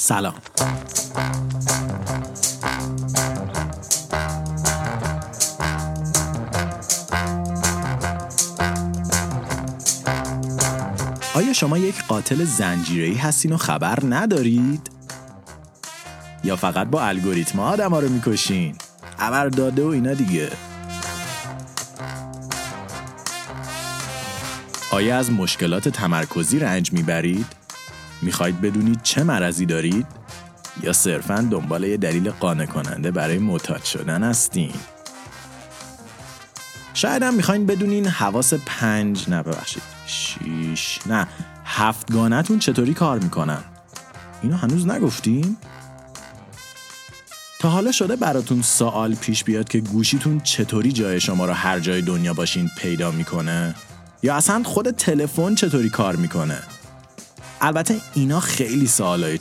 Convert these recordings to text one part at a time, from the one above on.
سلام آیا شما یک قاتل زنجیره‌ای هستین و خبر ندارید؟ یا فقط با الگوریتم آدم ها رو می‌کشین؟ خبر داده و اینا دیگه آیا از مشکلات تمرکزی رنج می‌برید؟ می‌خواید بدونید چه مرضی دارید؟ یا صرفا دنبال یه دلیل قانع کننده برای معتاد شدن هستین؟ شاید هم می‌خواین بدونین حواس پنج نه ببخشید شیش نه هفتگانتون چطوری کار می‌کنن اینو هنوز نگفتیم؟ تا حالا شده براتون سوال پیش بیاد که گوشیتون چطوری جای شما رو هر جای دنیا باشین پیدا می‌کنه؟ یا اصلا خود تلفن چطوری کار می‌کنه؟ البته اینا خیلی سوالای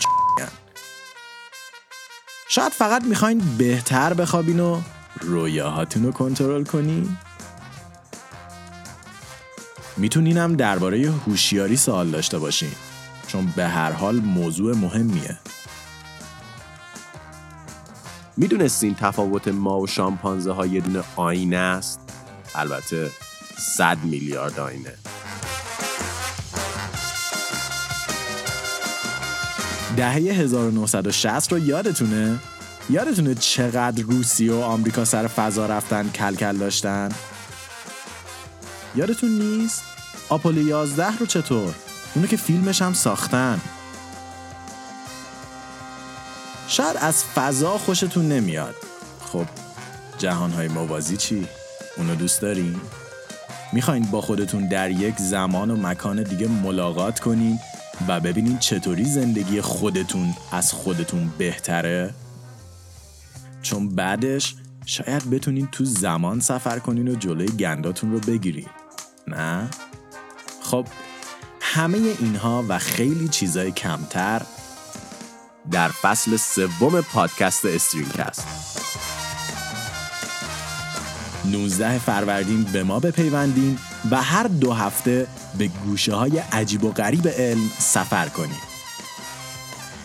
شاید فقط می‌خواین بهتر بخوابین و رویاهاتون رو کنترل کنین؟ میتونینم درباره هوشیاری سوال داشته باشین چون به هر حال موضوع مهمیه می‌دونستین تفاوت ما و شامپانزه ها یه دونه آینه است؟ البته 100 میلیارد آینه دهه 1960 رو یادتونه؟ یادتونه چقدر روسیه و آمریکا سر فضا رفتن کلکل داشتن؟ یادتون نیست؟ آپولو 11 رو چطور؟ اونو که فیلمش هم ساختن شاید از فضا خوشتون نمیاد خب جهانهای موازی چی؟ اونو دوست دارین؟ می‌خواین با خودتون در یک زمان و مکان دیگه ملاقات کنین و ببینین چطوری زندگی خودتون از خودتون بهتره؟ چون بعدش شاید بتونین تو زمان سفر کنین و جلوی گنداتون رو بگیرین نه؟ خب همه اینها و خیلی چیزای کمتر در فصل سوم پادکست Strangecast 19 فروردین به ما بپیوندین و هر دو هفته به گوشه های عجیب و غریب علم سفر کنید.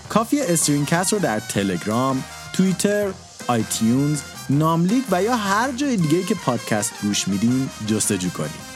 کافی Strangecast رو در تلگرام، توییتر، iTunes، ناملیک و یا هر جای دیگه که پادکست گوش میدین جستجو کنید.